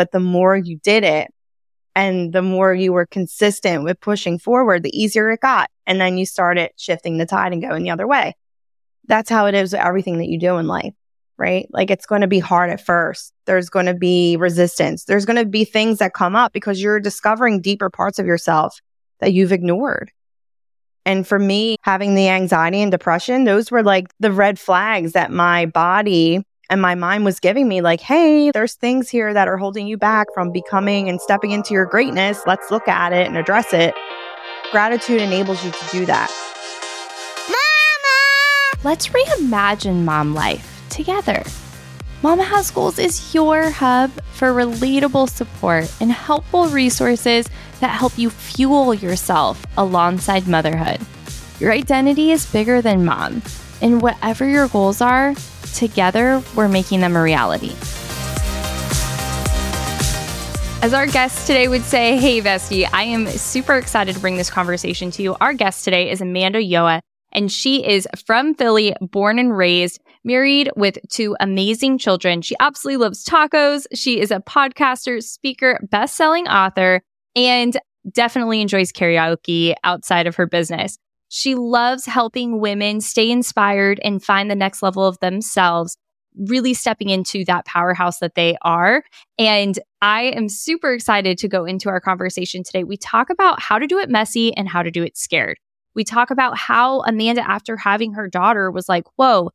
but the more you did it and the more you were consistent with pushing forward, the easier it got. And then you started shifting the tide and going the other way. That's how it is with everything that you do in life, right? Like it's going to be hard at first. There's going to be resistance. There's going to be things that come up because you're discovering deeper parts of yourself that you've ignored. And for me, having the anxiety and depression, those were like the red flags that my body and my mind was giving me like, Hey, there's things here that are holding you back from becoming and stepping into your greatness. Let's look at it and address it. Gratitude enables you to do that. Mama! Let's reimagine mom life together. Mama Has Goals is your hub for relatable support and helpful resources that help you fuel yourself alongside motherhood. Your identity is bigger than mom, and whatever your goals are, together we're making them a reality. As our guest today would say, hey, Bestie, I am super excited to bring this conversation to you. Our guest today is Amanda Yoa, and she is from Philly, born and raised, married with two amazing children. She absolutely loves tacos. She is a podcaster, speaker, best selling author, and definitely enjoys karaoke outside of her business. She loves helping women stay inspired and find the next level of themselves, really stepping into that powerhouse that they are. And I am super excited to go into our conversation today. We talk about how to do it messy and how to do it scared. We talk about how Amanda, after having her daughter, was like, whoa,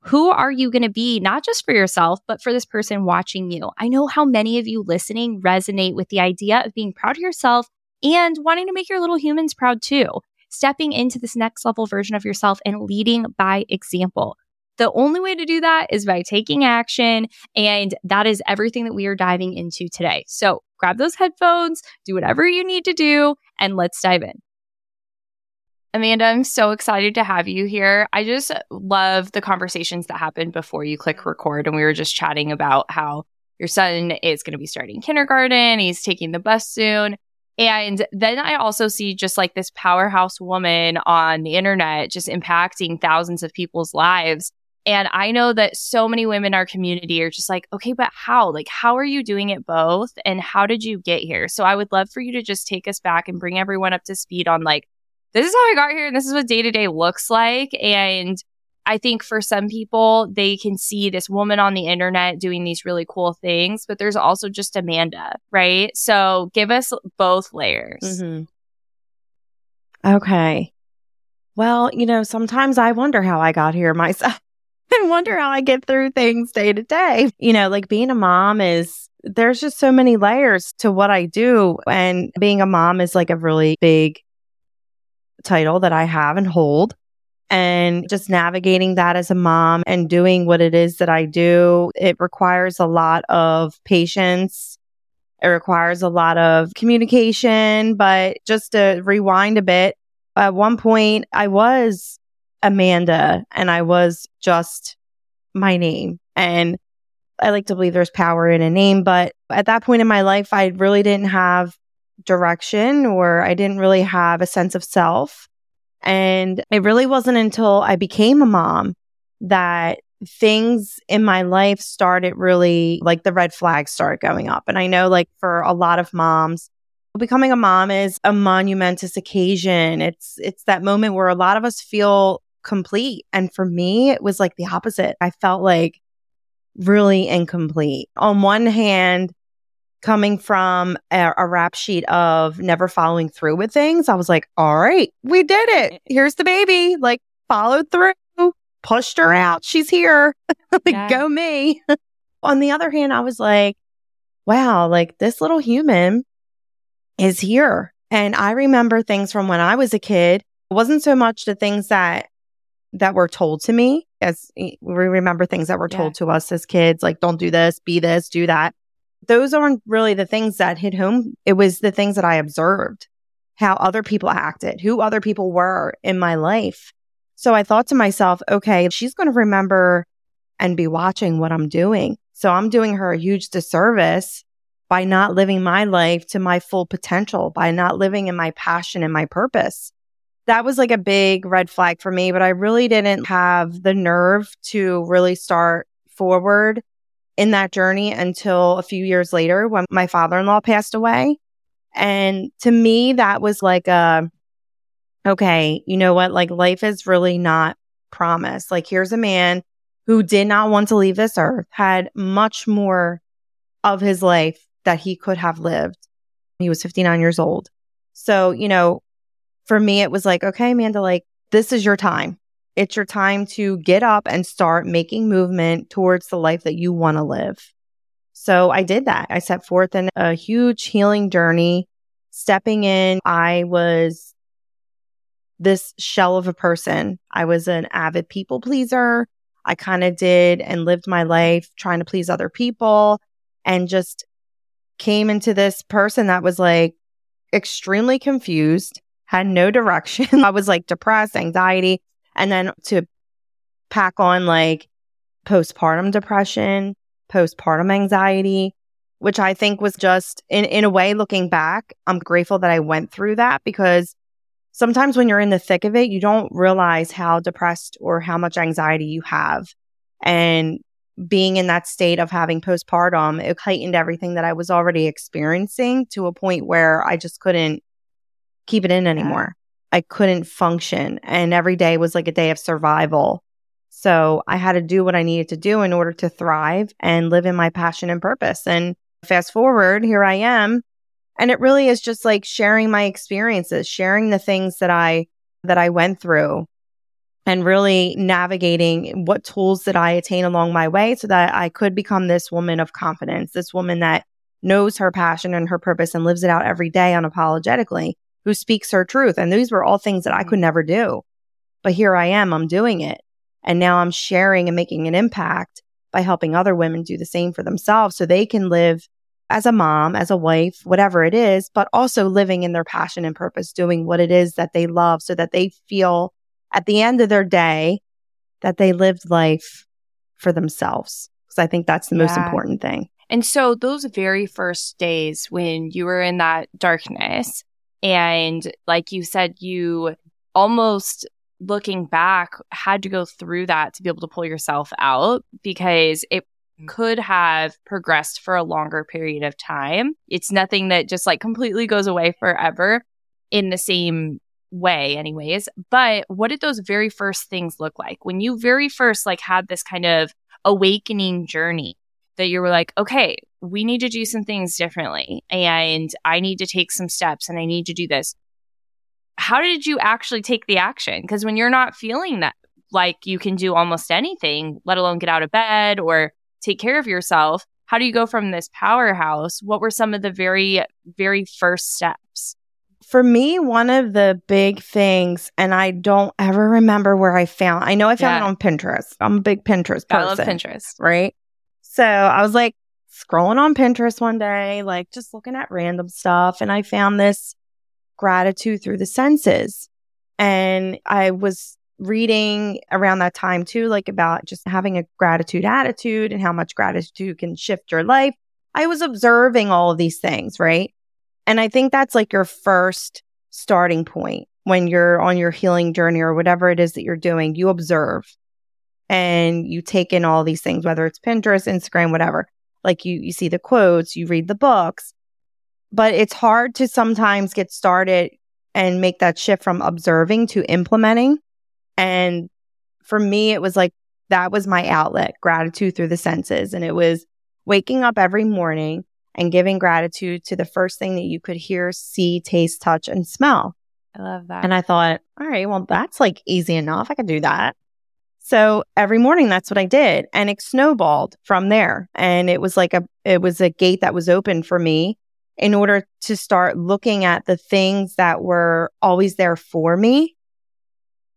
who are you going to be, not just for yourself, but for this person watching you? I know how many of you listening resonate with the idea of being proud of yourself and wanting to make your little humans proud too. Stepping into this next level version of yourself and leading by example. The only way to do that is by taking action. And that is everything that we are diving into today. So grab those headphones, do whatever you need to do, and let's dive in. Amanda, I'm so excited to have you here. I just love the conversations that happened before you click record. And we were just chatting about how your son is going to be starting kindergarten, he's taking the bus soon. And then I also see just like this powerhouse woman on the internet just impacting thousands of people's lives. And I know that so many women in our community are just like, okay, but how? Like, how are you doing it both? And how did you get here? So I would love for you to just take us back and bring everyone up to speed on like, this is how I got here and this is what day to day looks like. And I think for some people, they can see this woman on the internet doing these really cool things, but there's also just Amanda, right? So give us both layers. Mm-hmm. Okay. Well, you know, sometimes I wonder how I got here myself and wonder how I get through things day to day. You know, like being a mom is, there's just so many layers to what I do. And being a mom is like a really big title that I have and hold. And just navigating that as a mom and doing what it is that I do, it requires a lot of patience. It requires a lot of communication, but just to rewind a bit, at one point I was Amanda and I was just my name. And I like to believe there's power in a name, but at that point in my life, I really didn't have direction or I didn't really have a sense of self. And it really wasn't until I became a mom that things in my life started really like the red flags started going up. And I know like for a lot of moms, becoming a mom is a monumentous occasion. It's it's that moment where a lot of us feel complete. And for me, it was like the opposite. I felt like really incomplete. On one hand, coming from a, a, rap sheet of never following through with things, I was like, all right, we did it. Eh, eh. Here's the baby. Like, followed through, pushed her out. She's here. like, yeah. go me. On the other hand, I was like, wow, like this little human is here. And I remember things from when I was a kid. It wasn't so much the things that that were told to me as we remember things that were told yeah. to us as kids, like don't do this, be this, do that those aren't really the things that hit home. It was the things that I observed, how other people acted, who other people were in my life. So I thought to myself, okay, she's going to remember and be watching what I'm doing. So I'm doing her a huge disservice by not living my life to my full potential, by not living in my passion and my purpose. That was like a big red flag for me, but I really didn't have the nerve to really start forward in that journey until a few years later when my father in law passed away. And to me, that was like a, okay, you know what? Like life is really not promised. Like here's a man who did not want to leave this earth, had much more of his life that he could have lived. He was 59 years old. So, you know, for me, it was like, okay, Amanda, like this is your time. It's your time to get up and start making movement towards the life that you want to live. So I did that. I set forth in a huge healing journey. Stepping in, I was this shell of a person. I was an avid people pleaser. I kind of did and lived my life trying to please other people and just came into this person that was like extremely confused, had no direction. I was like depressed, anxiety, and then to pack on like postpartum depression, postpartum anxiety, which I think was just in, in a way, looking back, I'm grateful that I went through that because sometimes when you're in the thick of it, you don't realize how depressed or how much anxiety you have. And being in that state of having postpartum, it heightened everything that I was already experiencing to a point where I just couldn't keep it in anymore. I couldn't function. And every day was like a day of survival. So I had to do what I needed to do in order to thrive and live in my passion and purpose. And fast forward, here I am. And it really is just like sharing my experiences, sharing the things that I, that I went through and really navigating what tools that I attain along my way so that I could become this woman of confidence, this woman that knows her passion and her purpose and lives it out every day unapologetically who speaks her truth. And these were all things that I could mm-hmm. never do. But here I am, I'm doing it. And now I'm sharing and making an impact by helping other women do the same for themselves so they can live as a mom, as a wife, whatever it is, but also living in their passion and purpose, doing what it is that they love so that they feel at the end of their day that they lived life for themselves. Because I think that's the yeah. most important thing. And so those very first days when you were in that darkness, and like you said, you almost looking back had to go through that to be able to pull yourself out because it mm. could have progressed for a longer period of time. It's nothing that just like completely goes away forever in the same way anyways. But what did those very first things look like? When you very first like had this kind of awakening journey that you were like, okay, we need to do some things differently and I need to take some steps and I need to do this. How did you actually take the action? Because when you're not feeling that like you can do almost anything, let alone get out of bed or take care of yourself, how do you go from this powerhouse? What were some of the very, very first steps? For me, one of the big things, and I don't ever remember where I found. I know I found yeah. it on Pinterest. I'm a big Pinterest person. I love Pinterest, right? So I was like scrolling on Pinterest one day, like just looking at random stuff. And I found this gratitude through the senses. And I was reading around that time too, like about just having a gratitude attitude and how much gratitude can shift your life. I was observing all of these things, right? And I think that's like your first starting point when you're on your healing journey or whatever it is that you're doing. You observe and you take in all these things, whether it's Pinterest, Instagram, whatever. Like you, you see the quotes, you read the books, but it's hard to sometimes get started and make that shift from observing to implementing. And for me, it was like that was my outlet, gratitude through the senses. And it was waking up every morning and giving gratitude to the first thing that you could hear, see, taste, touch, and smell. I love that. And I thought, all right, well, that's like easy enough. I can do that. So every morning that's what I did and it snowballed from there. And it was like a it was a gate that was open for me in order to start looking at the things that were always there for me.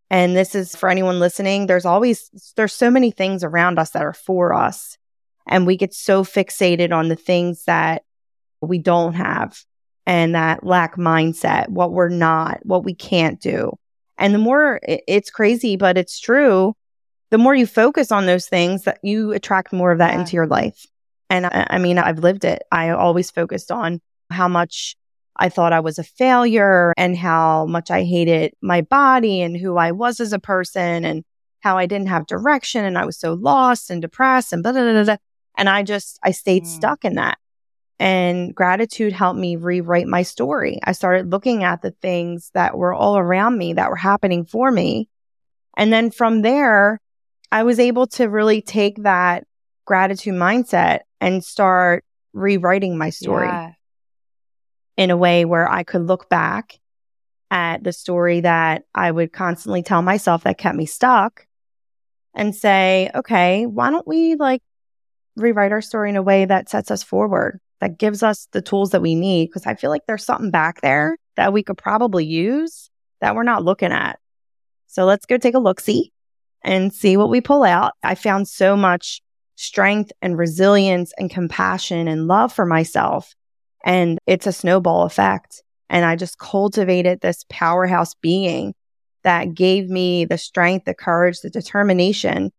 And this is for anyone listening, there's always there's so many things around us that are for us. And we get so fixated on the things that we don't have and that lack mindset, what we're not, what we can't do. And the more it's crazy, but it's true the more you focus on those things that you attract more of that yeah. into your life. And I, I mean, I've lived it. I always focused on how much I thought I was a failure and how much I hated my body and who I was as a person and how I didn't have direction and I was so lost and depressed and blah, blah, blah, blah. And I just, I stayed Mm. stuck in that. And gratitude helped me rewrite my story. I started looking at the things that were all around me that were happening for me. And then from there, I was able to really take that gratitude mindset and start rewriting my story Yeah. in a way where I could look back at the story that I would constantly tell myself that kept me stuck and say, okay, why don't we like rewrite our story in a way that sets us forward, that gives us the tools that we need? Because I feel like there's something back there that we could probably use that we're not looking at. So let's go take a look see and see what we pull out. I found so much strength and resilience and compassion and love for myself. And it's a snowball effect. And I just cultivated this powerhouse being that gave me the strength, the courage, the determination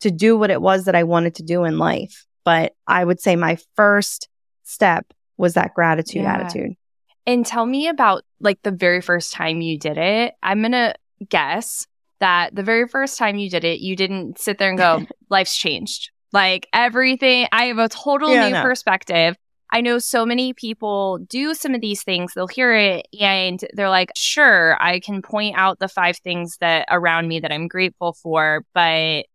to do what it was that I wanted to do in life. But I would say my first step was that gratitude Yeah. attitude. And tell me about like the very first time you did it. I'm going to guess that the very first time you did it, you didn't sit there and go, life's changed. Like everything, I have a total Yeah, new no. perspective. I know so many people do some of these things. They'll hear it and they're like, sure, I can point out the five things that around me that I'm grateful for, but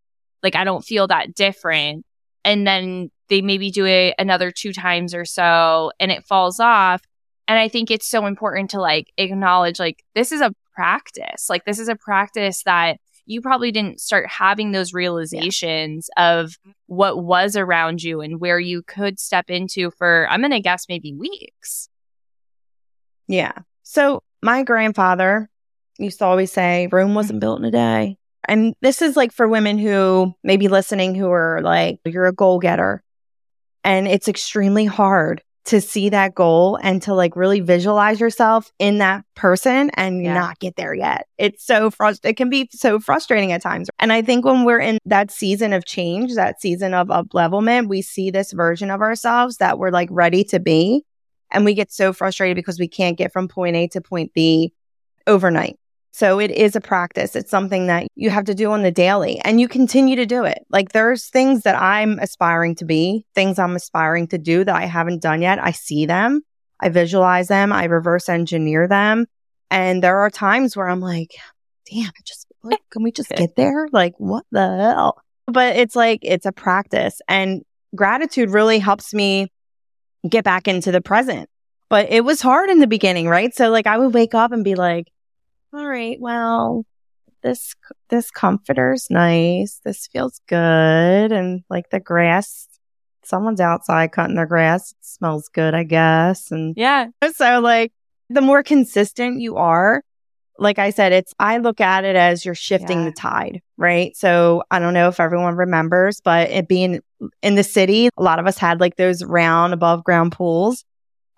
like I don't feel that different. And then they maybe do it another two times or so and it falls off. And I think it's so important to like acknowledge like this is a practice. Like this is a practice that you probably didn't start having those realizations of what was around you and where you could step into for I'm going to guess maybe weeks. Yeah. So my grandfather used to always say, Rome mm-hmm. wasn't built in a day. And this is like for women who may be listening who are like, you're a goal getter. And it's extremely hard to see that goal and to like really visualize yourself in that person and Yeah. not get there yet. It's so frustrating. It can be so frustrating at times. And I think when we're in that season of change, that season of up levelment, we see this version of ourselves that we're like ready to be. And we get so frustrated because we can't get from point A to point B overnight. So it is a practice. It's something that you have to do on the daily and you continue to do it. Like there's things that I'm aspiring to be, things I'm aspiring to do that I haven't done yet. I see them, I visualize them, I reverse engineer them. And there are times where I'm like, damn, I just like, can we just get there? Like, what the hell? But it's like, it's a practice and gratitude really helps me get back into the present. But it was hard in the beginning, right? So like I would wake up and be like, all right, well, this this comforter's nice. This feels good and like the grass someone's outside cutting their grass. It smells good, I guess. And Yeah. so like the more consistent you are, like I said, it's I look at it as you're shifting Yeah. the tide, right? So I don't know if everyone remembers, but it being in the city, a lot of us had like those round above ground pools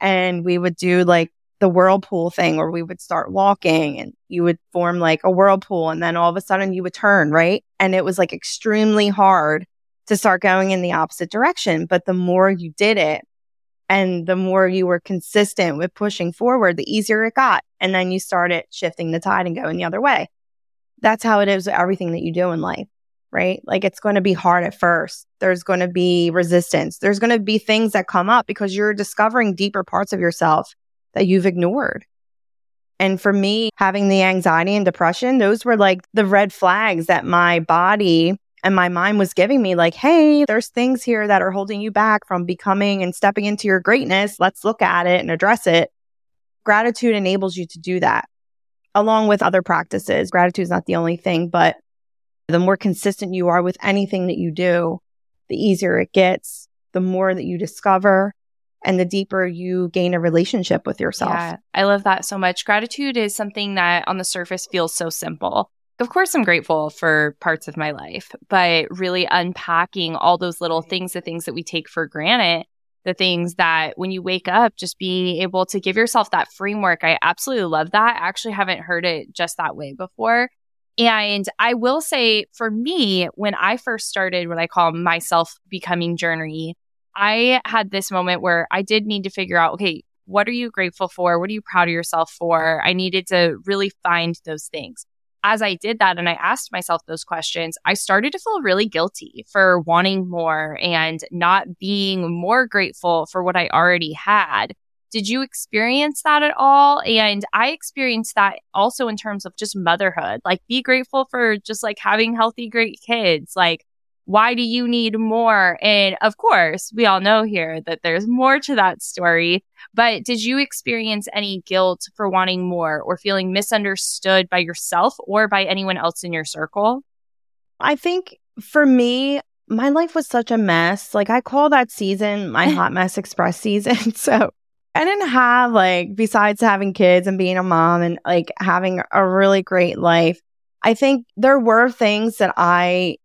and we would do like the whirlpool thing where we would start walking and you would form like a whirlpool and then all of a sudden you would turn, right? And it was like extremely hard to start going in the opposite direction. But the more you did it and the more you were consistent with pushing forward, the easier it got. And then you started shifting the tide and going the other way. That's how it is with everything that you do in life, right? Like it's going to be hard at first. There's going to be resistance. There's going to be things that come up because you're discovering deeper parts of yourself that you've ignored. And for me, having the anxiety and depression, those were like the red flags that my body and my mind was giving me like, hey, there's things here that are holding you back from becoming and stepping into your greatness. Let's look at it and address it. Gratitude enables you to do that along with other practices. Gratitude is not the only thing, but the more consistent you are with anything that you do, the easier it gets, the more that you discover, and the deeper you gain a relationship with yourself. Yeah, I love that so much. Gratitude is something that on the surface feels so simple. Of course, I'm grateful for parts of my life, but really unpacking all those little things, the things that we take for granted, the things that when you wake up, just being able to give yourself that framework. I absolutely love that. I actually haven't heard it just that way before. And I will say for me, when I first started what I call my self becoming journey, I had this moment where I did need to figure out, okay, what are you grateful for? What are you proud of yourself for? I needed to really find those things. as I did that and I asked myself those questions, I started to feel really guilty for wanting more and not being more grateful for what I already had. Did you experience that at all? And I experienced that also in terms of just motherhood. Like, be grateful for just like having healthy, great kids. Like, why do you need more? And of course, we all know here that there's more to that story. But did you experience any guilt for wanting more or feeling misunderstood by yourself or by anyone else in your circle? I think for me, my life was such a mess. Like I call that season my hot mess express season. So I didn't have like, besides having kids and being a mom and like having a really great life, I think there were things that I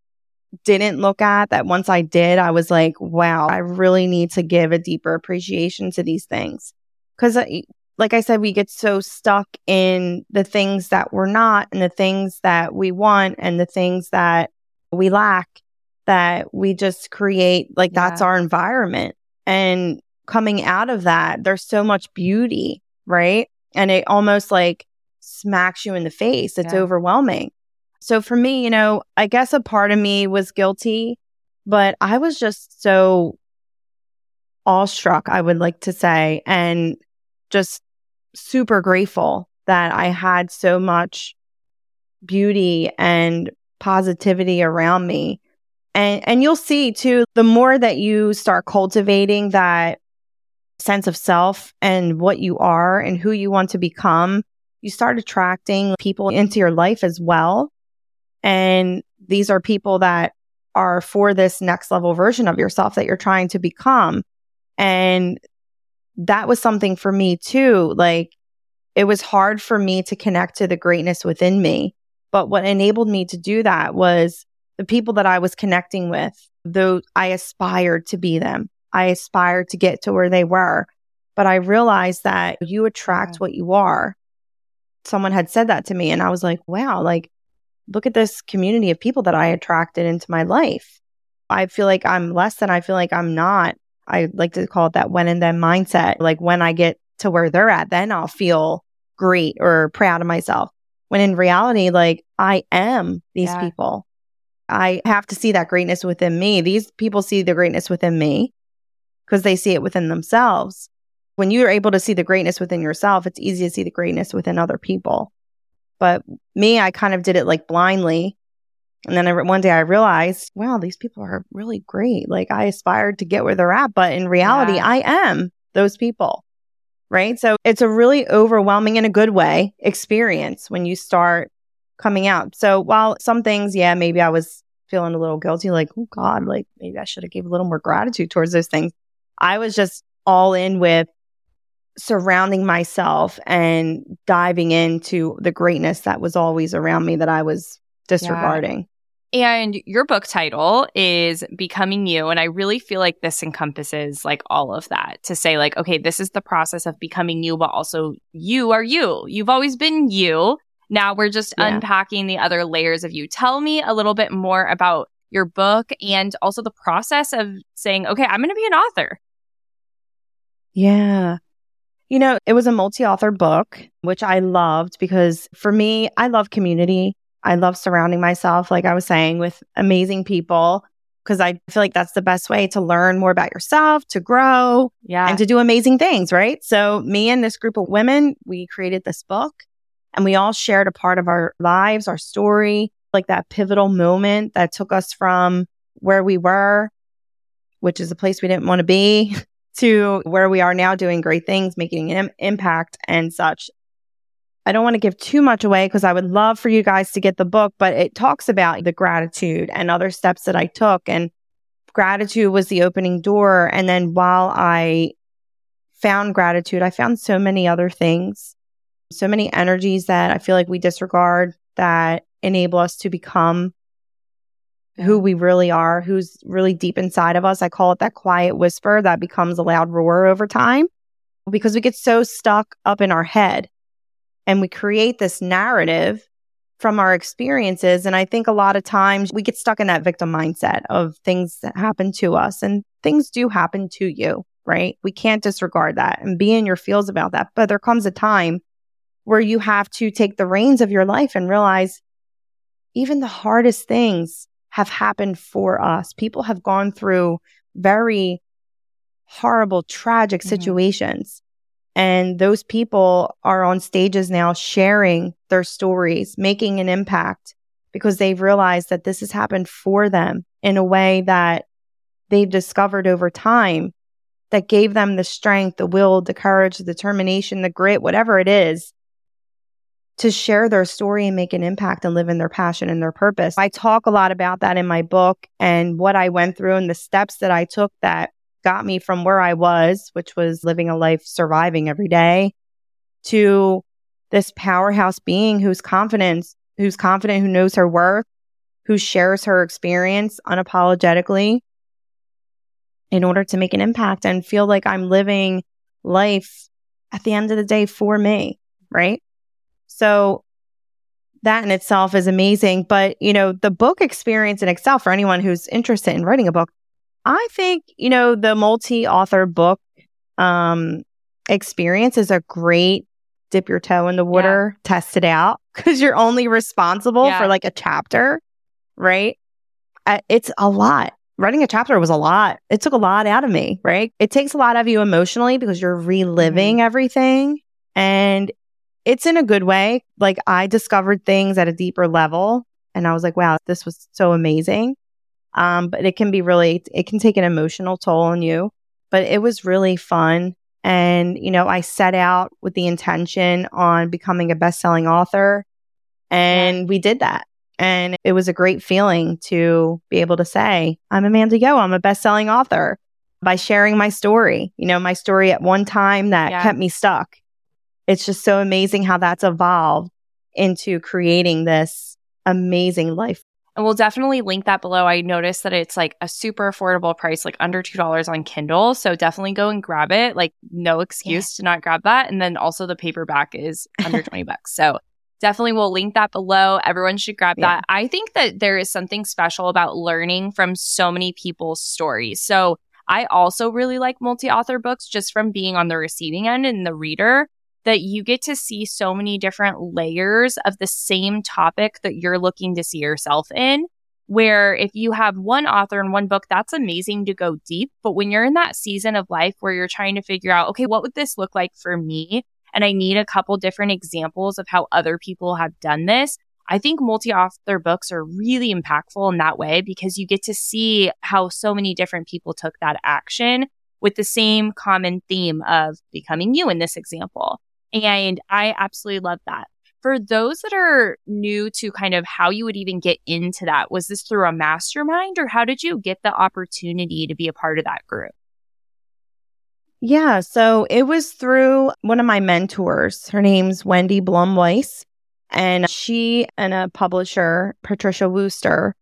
didn't look at that once I did, I was like, wow, I really need to give a deeper appreciation to these things. Cause uh, like I said, we get so stuck in the things that we're not and the things that we want and the things that we lack that we just create like yeah. that's our environment. And coming out of that, there's so much beauty, right? And it almost like smacks you in the face. It's yeah. overwhelming. So for me, you know, I guess a part of me was guilty, but I was just so awestruck, I would like to say, and just super grateful that I had so much beauty and positivity around me. And and you'll see too, the more that you start cultivating that sense of self and what you are and who you want to become, you start attracting people into your life as well and these are people that are for this next level version of yourself that you're trying to become. And that was something for me too. Like it was hard for me to connect to the greatness within me. But what enabled me to do that was the people that I was connecting with, though I aspired to be them. I aspired to get to where they were. But I realized that you attract what you are. Someone had said that to me, and I was like, wow, like look at this community of people that I attracted into my life. I feel like I'm less than I feel like I'm not. I like to call it that when and then mindset. Like when I get to where they're at, then I'll feel great or proud of myself. When in reality, like I am these yeah. people. I have to see that greatness within me. These people see the greatness within me because they see it within themselves. When you're able to see the greatness within yourself, it's easy to see the greatness within other people. But me, I kind of did it like blindly. And then I, one day I realized, wow, these people are really great. Like I aspired to get where they're at, but in reality, yeah. I am those people. Right. So it's a really overwhelming in a good way experience when you start coming out. So while some things, yeah, maybe I was feeling a little guilty, like, oh God, like maybe I should have gave a little more gratitude towards those things. I was just all in with surrounding myself and diving into the greatness that was always around me that I was disregarding. Yeah. And your book title is Becoming You. And I really feel like this encompasses like all of that to say, like, okay, this is the process of becoming you, but also you are you. You've always been you. Now we're just yeah. unpacking the other layers of you. Tell me a little bit more about your book and also the process of saying, okay, I'm going to be an author. Yeah. You know, it was a multi author book, which I loved because for me, I love community. I love surrounding myself, like I was saying, with amazing people because I feel like that's the best way to learn more about yourself, to grow, yeah, and to do amazing things, right? So, me and this group of women, we created this book and we all shared a part of our lives, our story, like that pivotal moment that took us from where we were, which is a place we didn't want to be, to where we are now doing great things, making an Im- impact and such. I don't want to give too much away because I would love for you guys to get the book, but it talks about the gratitude and other steps that I took. And gratitude was the opening door. And then while I found gratitude, I found so many other things, so many energies that I feel like we disregard that enable us to become who we really are, who's really deep inside of us. I call it that quiet whisper that becomes a loud roar over time because we get so stuck up in our head and we create this narrative from our experiences. And I think a lot of times we get stuck in that victim mindset of things that happen to us and things do happen to you, right? We can't disregard that and be in your feels about that. But there comes a time where you have to take the reins of your life and realize even the hardest things have happened for us. People have gone through very horrible, tragic mm-hmm. situations. And those people are on stages now sharing their stories, making an impact because they've realized that this has happened for them in a way that they've discovered over time that gave them the strength, the will, the courage, the determination, the grit, whatever it is to share their story and make an impact and live in their passion and their purpose. I talk a lot about that in my book and what I went through and the steps that I took that got me from where I was, which was living a life surviving every day, to this powerhouse being who's confident, who's confident, who knows her worth, who shares her experience unapologetically in order to make an impact and feel like I'm living life at the end of the day for me, right? So that in itself is amazing. But, you know, the book experience in itself for anyone who's interested in writing a book, I think, you know, the multi author book um, experience is a great dip your toe in the water, yeah. test it out because you're only responsible yeah. for like a chapter, right? Uh, it's a lot. Writing a chapter was a lot. It took a lot out of me, right? It takes a lot of you emotionally because you're reliving mm-hmm. everything. And it's in a good way. Like I discovered things at a deeper level and I was like, wow, this was so amazing. Um, but it can be really, it can take an emotional toll on you, but it was really fun. And, you know, I set out with the intention on becoming a best selling author and yeah. we did that. And it was a great feeling to be able to say, I'm Amanda Yoa, I'm a best selling author by sharing my story, you know, my story at one time that yeah. kept me stuck it's just so amazing how that's evolved into creating this amazing life. And we'll definitely link that below. I noticed that it's like a super affordable price, like under $2 on Kindle. So definitely go and grab it. Like, no excuse yeah. to not grab that. And then also the paperback is under 20 bucks. So definitely we'll link that below. Everyone should grab yeah. that. I think that there is something special about learning from so many people's stories. So I also really like multi author books just from being on the receiving end and the reader that you get to see so many different layers of the same topic that you're looking to see yourself in. Where if you have one author in one book, that's amazing to go deep. But when you're in that season of life where you're trying to figure out, okay, what would this look like for me? And I need a couple different examples of how other people have done this. I think multi author books are really impactful in that way because you get to see how so many different people took that action with the same common theme of becoming you in this example. And I absolutely love that. For those that are new to kind of how you would even get into that, was this through a mastermind or how did you get the opportunity to be a part of that group? Yeah, so it was through one of my mentors. Her name's Wendy Blum Weiss, and she and a publisher, Patricia Wooster,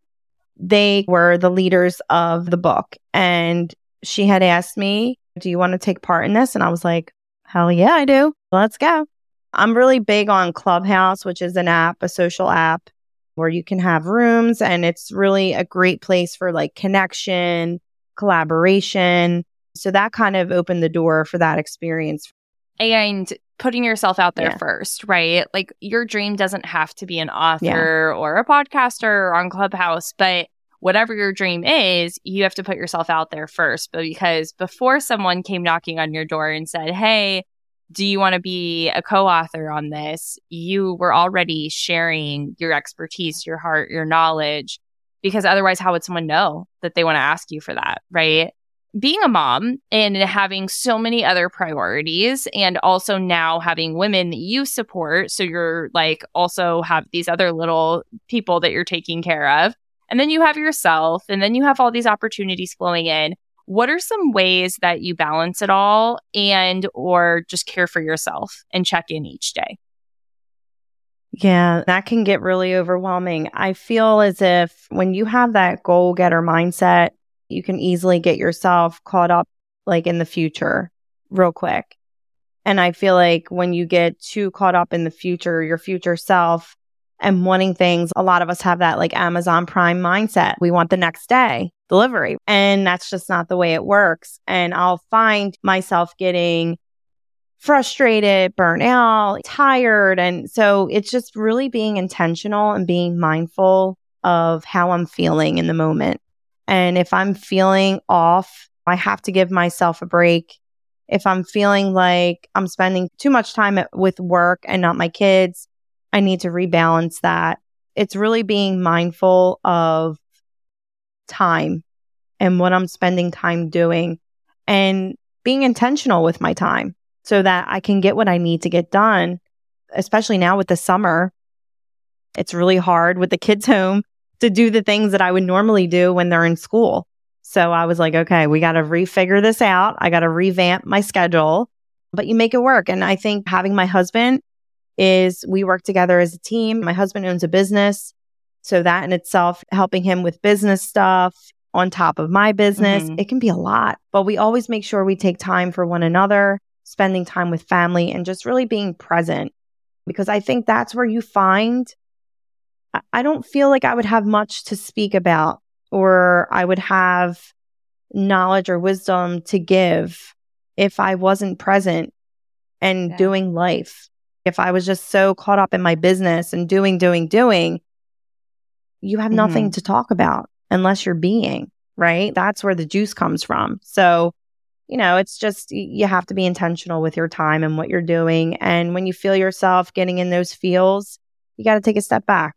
they were the leaders of the book. And she had asked me, Do you want to take part in this? And I was like, Hell yeah, I do. Let's go. I'm really big on Clubhouse, which is an app, a social app where you can have rooms and it's really a great place for like connection, collaboration. So that kind of opened the door for that experience. And putting yourself out there yeah. first, right? Like your dream doesn't have to be an author yeah. or a podcaster or on Clubhouse, but whatever your dream is, you have to put yourself out there first. But because before someone came knocking on your door and said, Hey, do you want to be a co-author on this? You were already sharing your expertise, your heart, your knowledge, because otherwise, how would someone know that they want to ask you for that? Right. Being a mom and having so many other priorities and also now having women that you support. So you're like also have these other little people that you're taking care of and then you have yourself, and then you have all these opportunities flowing in. What are some ways that you balance it all and or just care for yourself and check in each day? Yeah, that can get really overwhelming. I feel as if when you have that goal getter mindset, you can easily get yourself caught up like in the future real quick. And I feel like when you get too caught up in the future, your future self, and wanting things. A lot of us have that like Amazon Prime mindset. We want the next day delivery. And that's just not the way it works. And I'll find myself getting frustrated, burnt out, tired. And so it's just really being intentional and being mindful of how I'm feeling in the moment. And if I'm feeling off, I have to give myself a break. If I'm feeling like I'm spending too much time at, with work and not my kids, I need to rebalance that. It's really being mindful of time and what I'm spending time doing and being intentional with my time so that I can get what I need to get done, especially now with the summer. It's really hard with the kids home to do the things that I would normally do when they're in school. So I was like, okay, we got to refigure this out. I got to revamp my schedule, but you make it work. And I think having my husband is we work together as a team. My husband owns a business. So that in itself, helping him with business stuff on top of my business, mm-hmm. it can be a lot, but we always make sure we take time for one another, spending time with family and just really being present because I think that's where you find I don't feel like I would have much to speak about or I would have knowledge or wisdom to give if I wasn't present and yeah. doing life. If I was just so caught up in my business and doing, doing, doing, you have nothing mm-hmm. to talk about unless you're being, right? That's where the juice comes from. So, you know, it's just you have to be intentional with your time and what you're doing. And when you feel yourself getting in those feels, you got to take a step back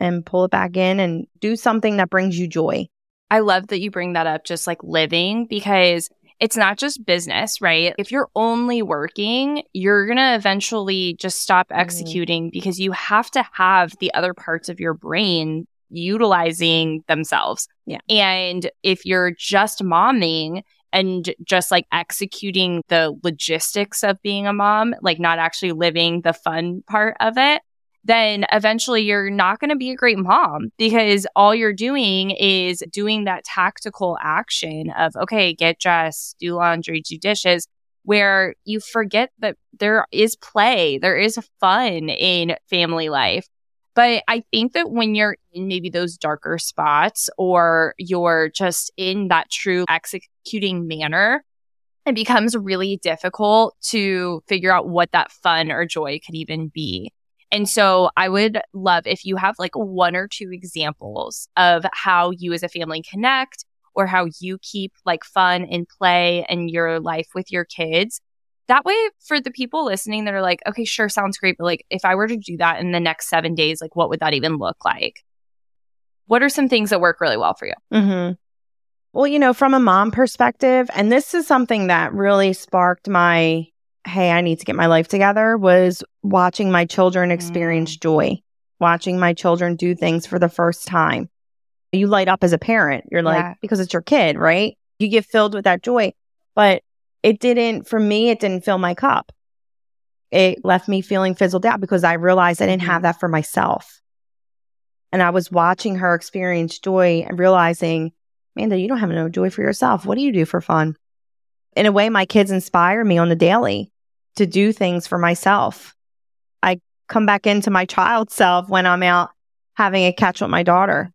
and pull it back in and do something that brings you joy. I love that you bring that up, just like living, because it's not just business, right? If you're only working, you're going to eventually just stop mm-hmm. executing mm. because you have to have the other parts of your brain utilizing themselves. Yeah. And if you're just momming and just like executing the logistics of being a mom, like not actually living the fun part of it, then eventually you're not going to be a great mom because all you're doing is doing that tactical action of, okay, get dressed, do laundry, do dishes, where you forget that there is play, there is fun in family life. But I think that when you're in maybe those darker spots or you're just in that true executing manner, it becomes really difficult to figure out what that fun or joy could even be. And so I would love if you have like one or two examples of how you as a family connect or how you keep like fun and play in your life with your kids. That way, for the people listening that are like, okay, sure, sounds great, but like if I were to do that in the next seven days, like what would that even look like? What are some things that work really well for you? Mm-hmm. Well, you know, from a mom perspective, and this is something that really sparked my hey, I need to get my life together was watching my children experience mm. joy, watching my children do things for the first time. You light up as a parent. You're like, yeah. because it's your kid, right? You get filled with that joy. But it didn't, for me, it didn't fill my cup. It left me feeling fizzled out because I realized I didn't have mm-hmm. that for myself. And I was watching her experience joy and realizing, Amanda, you don't have no joy for yourself. What do you do for fun? In a way, my kids inspire me on the daily to do things for myself. I come back into my child self when I'm out having a catch with my daughter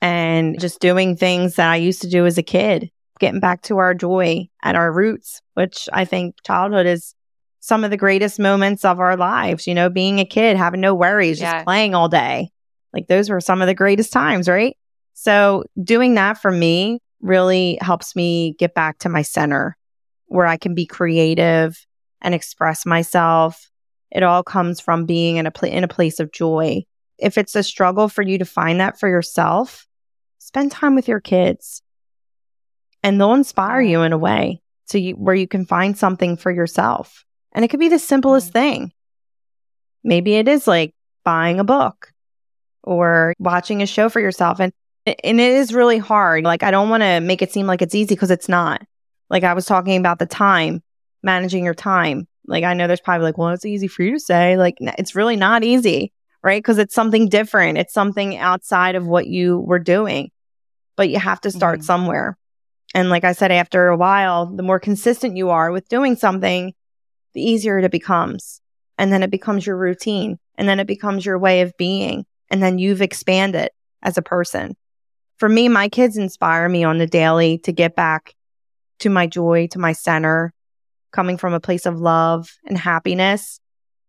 and just doing things that I used to do as a kid, getting back to our joy and our roots, which I think childhood is some of the greatest moments of our lives, you know, being a kid, having no worries, yeah. just playing all day. Like those were some of the greatest times, right? So doing that for me really helps me get back to my center where I can be creative and express myself. It all comes from being in a pl- in a place of joy. If it's a struggle for you to find that for yourself, spend time with your kids. And they'll inspire you in a way to you, where you can find something for yourself. And it could be the simplest thing. Maybe it is like buying a book or watching a show for yourself. And, and it is really hard. Like, I don't want to make it seem like it's easy because it's not. Like I was talking about the time managing your time. Like I know there's probably like, well, it's easy for you to say. Like it's really not easy, right? Because it's something different. It's something outside of what you were doing. But you have to start mm-hmm. somewhere. And like I said, after a while, the more consistent you are with doing something, the easier it becomes. And then it becomes your routine. And then it becomes your way of being. And then you've expanded as a person. For me, my kids inspire me on the daily to get back to my joy, to my center, coming from a place of love and happiness.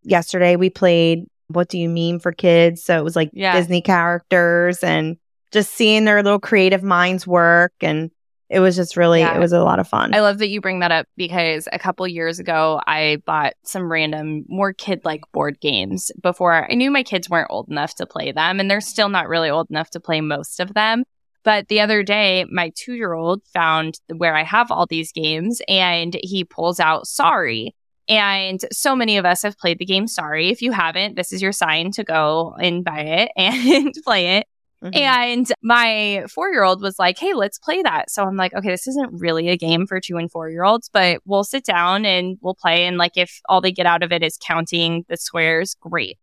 Yesterday we played What Do You Meme for Kids? So it was like Yeah. Disney characters and just seeing their little creative minds work. And it was just really, Yeah. it was a lot of fun. I love that you bring that up because a couple years ago, I bought some random, more kid like board games before I knew my kids weren't old enough to play them, and they're still not really old enough to play most of them. But the other day, my two year old found where I have all these games and he pulls out Sorry. And so many of us have played the game Sorry. If you haven't, this is your sign to go and buy it and play it. Mhm. And my four year old was like, Hey, let's play that. So I'm like, okay, this isn't really a game for two and four year olds, but we'll sit down and we'll play. And like, if all they get out of it is counting the squares, great.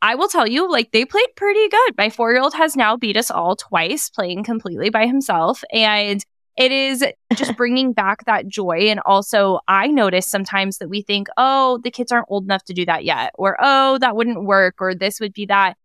I will tell you, like, they played pretty good. My four year old has now beat us all twice, playing completely by himself. And it is just bringing back that joy. And also, I notice sometimes that we think, oh, the kids aren't old enough to do that yet, or oh, that wouldn't work, or this would be that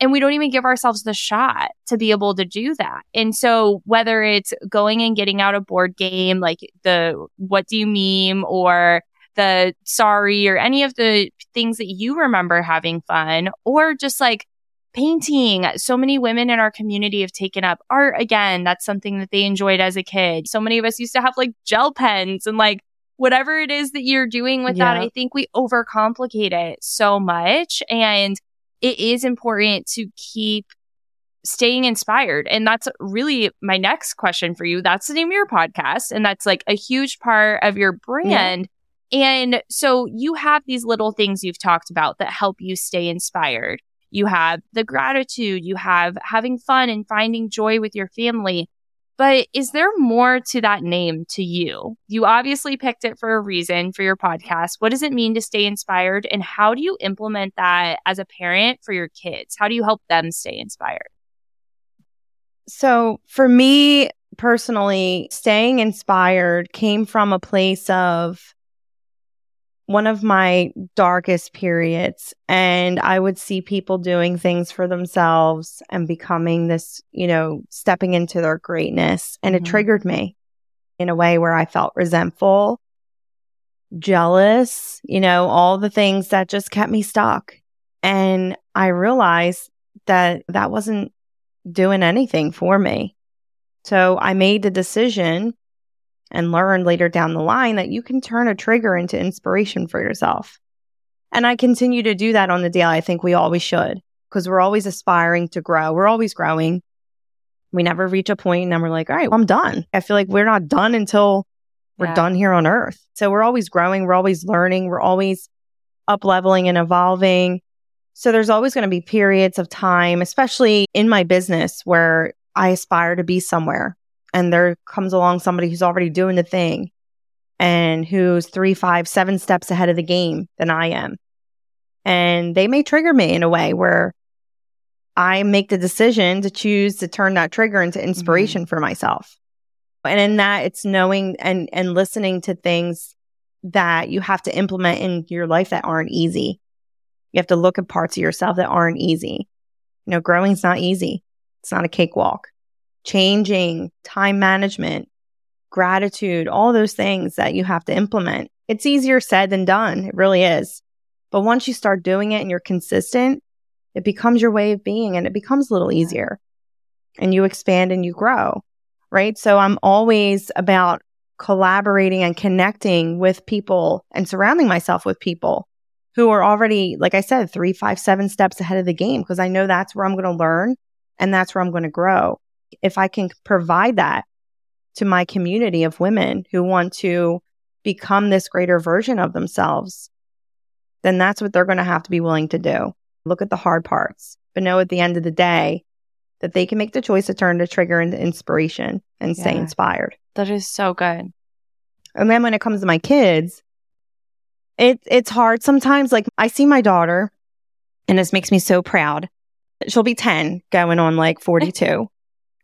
and we don't even give ourselves the shot to be able to do that. And so whether it's going and getting out a board game like the what do you meme or the sorry or any of the things that you remember having fun or just like painting. So many women in our community have taken up art again. That's something that they enjoyed as a kid. So many of us used to have like gel pens and like whatever it is that you're doing with that. I think we overcomplicate it so much and it is important to keep staying inspired. And that's really my next question for you. That's the name of your podcast. And that's like a huge part of your brand. And so you have these little things you've talked about that help you stay inspired. You have the gratitude, you have having fun and finding joy with your family. But is there more to that name to you? You obviously picked it for a reason for your podcast. What does it mean to stay inspired? And how do you implement that as a parent for your kids? How do you help them stay inspired? So for me personally, staying inspired came from a place of one of my darkest periods. And I would see people doing things for themselves and becoming this, you know, stepping into their greatness. And Mhm. it triggered me in a way where I felt resentful, jealous, you know, all the things that just kept me stuck. And I realized that that wasn't doing anything for me. So I made the decision and learn later down the line that you can turn a trigger into inspiration for yourself. And I continue to do that on the daily. I think we always should because we're always aspiring to grow. We're always growing. We never reach a point and then we're like, all right, well, I'm done. I feel like we're not done until we're Yeah. done here on earth. So we're always growing. We're always learning. We're always up leveling and evolving. So there's always going to be periods of time, especially in my business where I aspire to be somewhere and there comes along somebody who's already doing the thing and who's three, five, seven steps ahead of the game than I am. And they may trigger me in a way where I make the decision to choose to turn that trigger into mm-hmm. inspiration for myself. And in that, it's knowing and, and listening to things that you have to implement in your life that aren't easy. You have to look at parts of yourself that aren't easy. You know, growing's not easy. It's not a cakewalk. Changing, time management, gratitude, all those things that you have to implement. It's easier said than done. It really is. But once you start doing it and you're consistent, it becomes your way of being and it becomes a little easier. And you expand and you grow, right? So I'm always about collaborating and connecting with people and surrounding myself with people who are already, like I said, three, five, seven steps ahead of the game because I know that's where I'm going to learn and that's where I'm going to grow. If I can provide that to my community of women who want to become this greater version of themselves, then that's what they're going to have to be willing to do. Look at the hard parts, but know at the end of the day that they can make the choice to turn the trigger into inspiration and stay inspired. That is so good. And then when it comes to my kids, it it's hard sometimes. Like I see my daughter, and this makes me so proud. She'll be 10, going on like 42.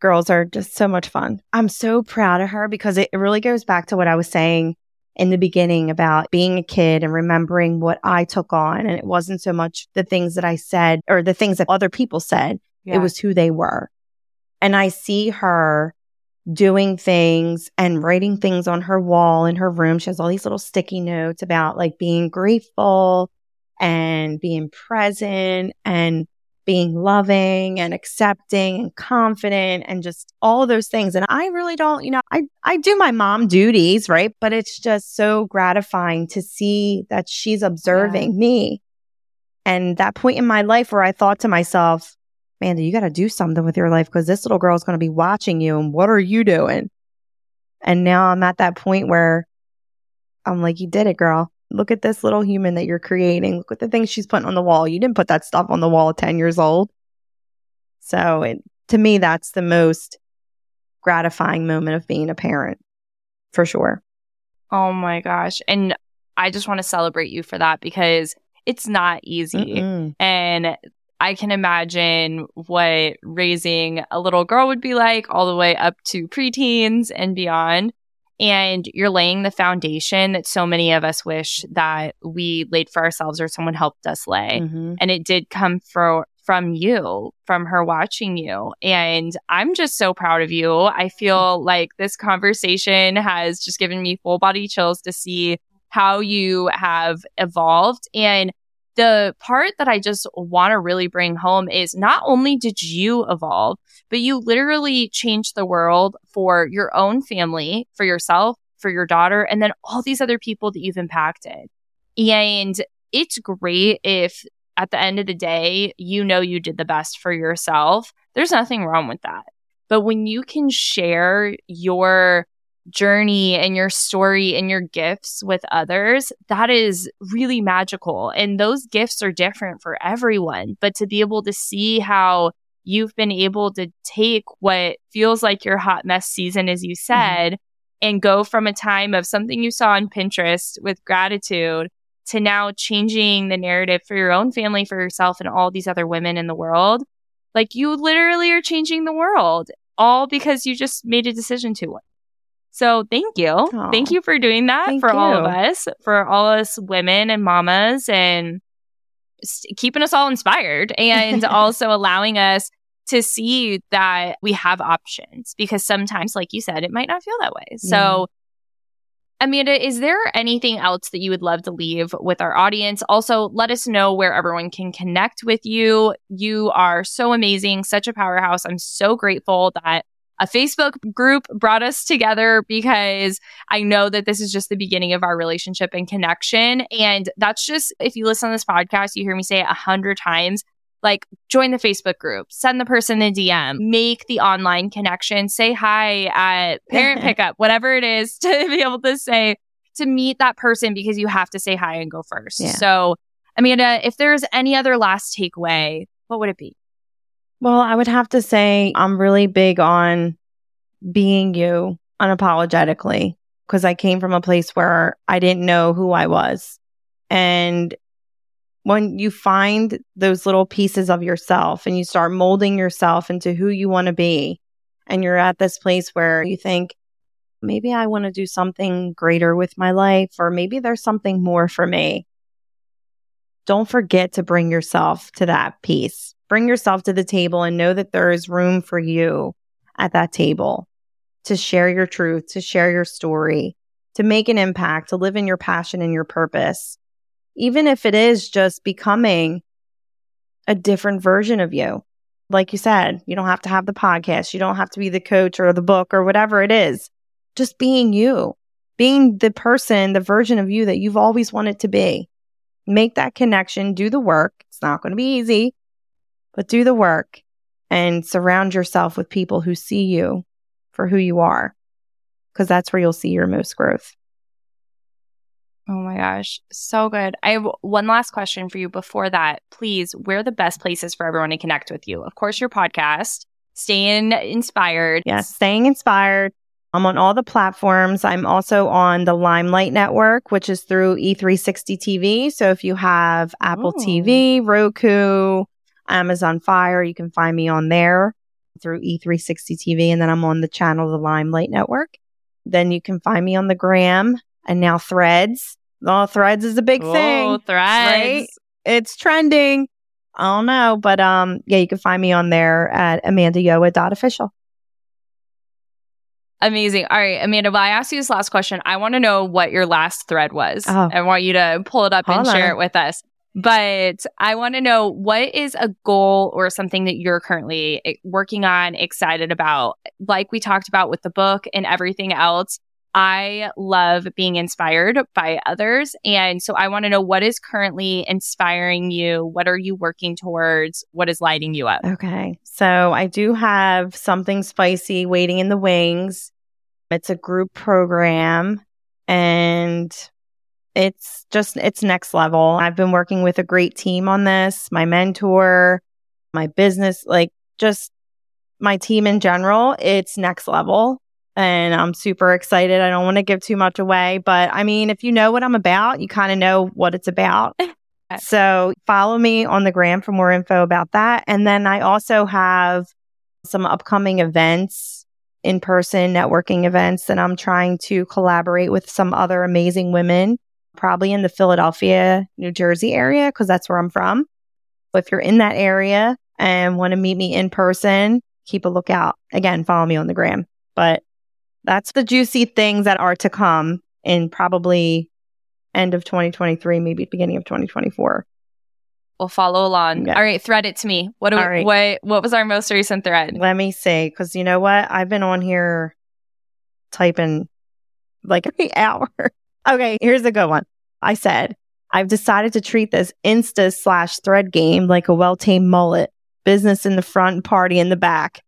Girls are just so much fun. I'm so proud of her because it really goes back to what I was saying in the beginning about being a kid and remembering what I took on. And it wasn't so much the things that I said or the things that other people said, Yeah. it was who they were. And I see her doing things and writing things on her wall in her room. She has all these little sticky notes about like being grateful and being present and being loving and accepting and confident and just all those things. And I really don't, you know, I, I do my mom duties, right? But it's just so gratifying to see that she's observing yeah. me. And that point in my life where I thought to myself, Amanda, you got to do something with your life because this little girl is going to be watching you. And what are you doing? And now I'm at that point where I'm like, you did it, girl. Look at this little human that you're creating. Look at the things she's putting on the wall. You didn't put that stuff on the wall at 10 years old. So it, to me, that's the most gratifying moment of being a parent for sure. Oh my gosh. And I just want to celebrate you for that because it's not easy. Mm-mm. And I can imagine what raising a little girl would be like all the way up to preteens and beyond. And you're laying the foundation that so many of us wish that we laid for ourselves or someone helped us lay. Mm-hmm. And it did come for, from you, from her watching you. And I'm just so proud of you. I feel like this conversation has just given me full body chills to see how you have evolved. And the part that I just want to really bring home is not only did you evolve, but you literally changed the world for your own family, for yourself, for your daughter, and then all these other people that you've impacted. And it's great if at the end of the day, you know you did the best for yourself. There's nothing wrong with that. But when you can share your journey and your story and your gifts with others, that is really magical. And those gifts are different for everyone. But to be able to see how you've been able to take what feels like your hot mess season, as you mm-hmm. said, mm-hmm. and go from a time of something you saw on Pinterest with gratitude to now changing the narrative for your own family, for yourself, and all these other women in the world. Like you literally are changing the world all because you just made a decision to. So thank you. Aww. Thank you for doing that thank for you. all of us, for all us women and mamas and keeping us all inspired and also allowing us to see that we have options because sometimes, like you said, it might not feel that way. Yeah. So, mm-hmm. Amanda, is there anything else that you would love to leave with our audience? Also, let us know where everyone can connect with you. You are so amazing, such a powerhouse. I'm so grateful that a Facebook group brought us together because I know that this is just the beginning of our relationship and connection. And that's just, if you listen to this podcast, you hear me say it a hundred times. Like, join the Facebook group, send the person a DM, make the online connection, say hi at parent pickup, whatever it is to be able to say, to meet that person because you have to say hi and go first. Yeah. So, Amanda, if there's any other last takeaway, what would it be? Well, I would have to say I'm really big on being you unapologetically because I came from a place where I didn't know who I was. And when you find those little pieces of yourself and you start molding yourself into who you want to be, and you're at this place where you think, maybe I want to do something greater with my life, or maybe there's something more for me. Don't forget to bring yourself to that piece Bring yourself to the table and know that there is room for you at that table to share your truth, to share your story, to make an impact, to live in your passion and your purpose. Even if it is just becoming a different version of you. Like you said, you don't have to have the podcast. You don't have to be the coach or the book or whatever it is. Just being you, being the person, the version of you that you've always wanted to be. Make that connection, do the work. It's not going to be easy but do the work and surround yourself with people who see you for who you are, because that's where you'll see your most growth. Oh my gosh, so good. I have one last question for you before that. Please, where are the best places for everyone to connect with you? Of course, your podcast, staying inspired. Yes, staying inspired. I'm on all the platforms. I'm also on the Limelight Network, which is through E360 TV. So if you have Apple Ooh. TV, Roku, Amazon Fire. You can find me on there through E360 TV. And then I'm on the channel, the Limelight Network. Then you can find me on the gram and now threads. Oh, threads is a big oh, thing. threads. Right? It's trending. I don't know. But um, yeah, you can find me on there at amandayoa.official. Amazing. All right, Amanda, well, I asked you this last question. I want to know what your last thread was. Oh. I want you to pull it up and Hold share it with us. But I want to know what is a goal or something that you're currently eh, working on, excited about? Like we talked about with the book and everything else, I love being inspired by others. And so I want to know what is currently inspiring you? What are you working towards? What is lighting you up? Okay. So I do have something spicy waiting in the wings. It's a group program and it's just, it's next level. I've been working with a great team on this, my mentor, my business, like just my team in general. It's next level and I'm super excited. I don't want to give too much away, but I mean, if you know what I'm about, you kind of know what it's about. So follow me on the gram for more info about that. And then I also have some upcoming events, in person networking events that I'm trying to collaborate with some other amazing women, probably in the Philadelphia, New Jersey area, because that's where I'm from. But if you're in that area and want to meet me in person, keep a lookout. Again, follow me on the gram. But that's the juicy things that are to come in probably end of 2023, maybe beginning of 2024. We'll follow along. Yeah. All right, thread it to me. What do we, right. what what was our most recent thread? Let me see, because you know what? I've been on here typing like every hour. Okay, here's a good one. I said, I've decided to treat this Insta slash thread game like a well tamed mullet. Business in the front, party in the back.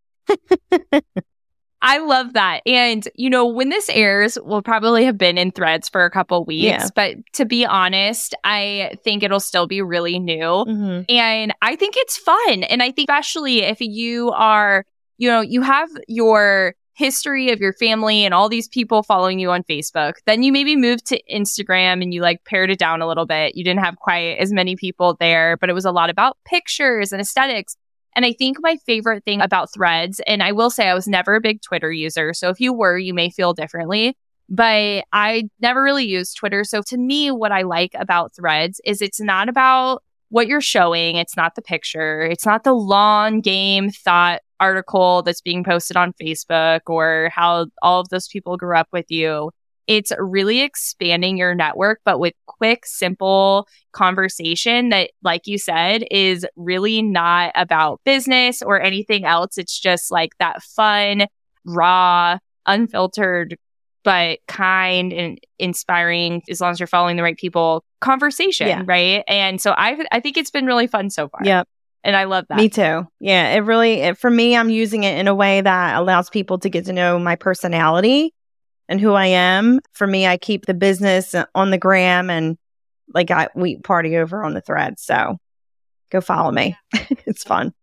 I love that. And, you know, when this airs, we'll probably have been in threads for a couple weeks. Yeah. But to be honest, I think it'll still be really new. Mm-hmm. And I think it's fun. And I think, especially if you are, you know, you have your history of your family and all these people following you on Facebook, then you maybe moved to Instagram and you like pared it down a little bit. You didn't have quite as many people there, but it was a lot about pictures and aesthetics. And I think my favorite thing about threads, and I will say I was never a big Twitter user. So if you were, you may feel differently, but I never really used Twitter. So to me, what I like about threads is it's not about what you're showing. It's not the picture. It's not the long game thought article that's being posted on Facebook or how all of those people grew up with you. It's really expanding your network, but with quick, simple conversation that, like you said, is really not about business or anything else. It's just like that fun, raw, unfiltered, but kind and inspiring, as long as you're following the right people, conversation, Yeah. right? And so I, I think it's been really fun so far. Yep. And I love that. Me too. Yeah, it really, it, for me, I'm using it in a way that allows people to get to know my personality and who I am. For me, I keep the business uh, on the gram and like I, we party over on the thread. So go follow me. it's fun.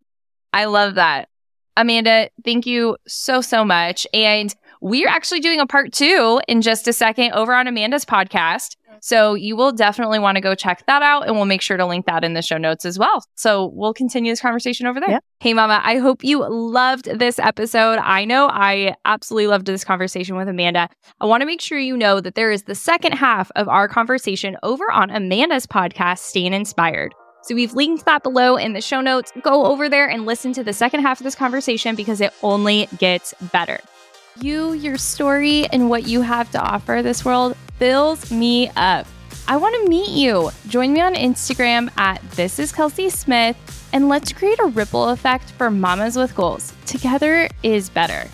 I love that. Amanda, thank you so, so much. And we're actually doing a part two in just a second over on Amanda's podcast. So you will definitely want to go check that out and we'll make sure to link that in the show notes as well. So we'll continue this conversation over there. Yep. Hey, Mama, I hope you loved this episode. I know I absolutely loved this conversation with Amanda. I want to make sure you know that there is the second half of our conversation over on Amanda's podcast, Staying Inspired. So we've linked that below in the show notes. Go over there and listen to the second half of this conversation because it only gets better. You, your story, and what you have to offer this world fills me up. I want to meet you. Join me on Instagram at This is Kelsey Smith and let's create a ripple effect for mamas with goals. Together is better.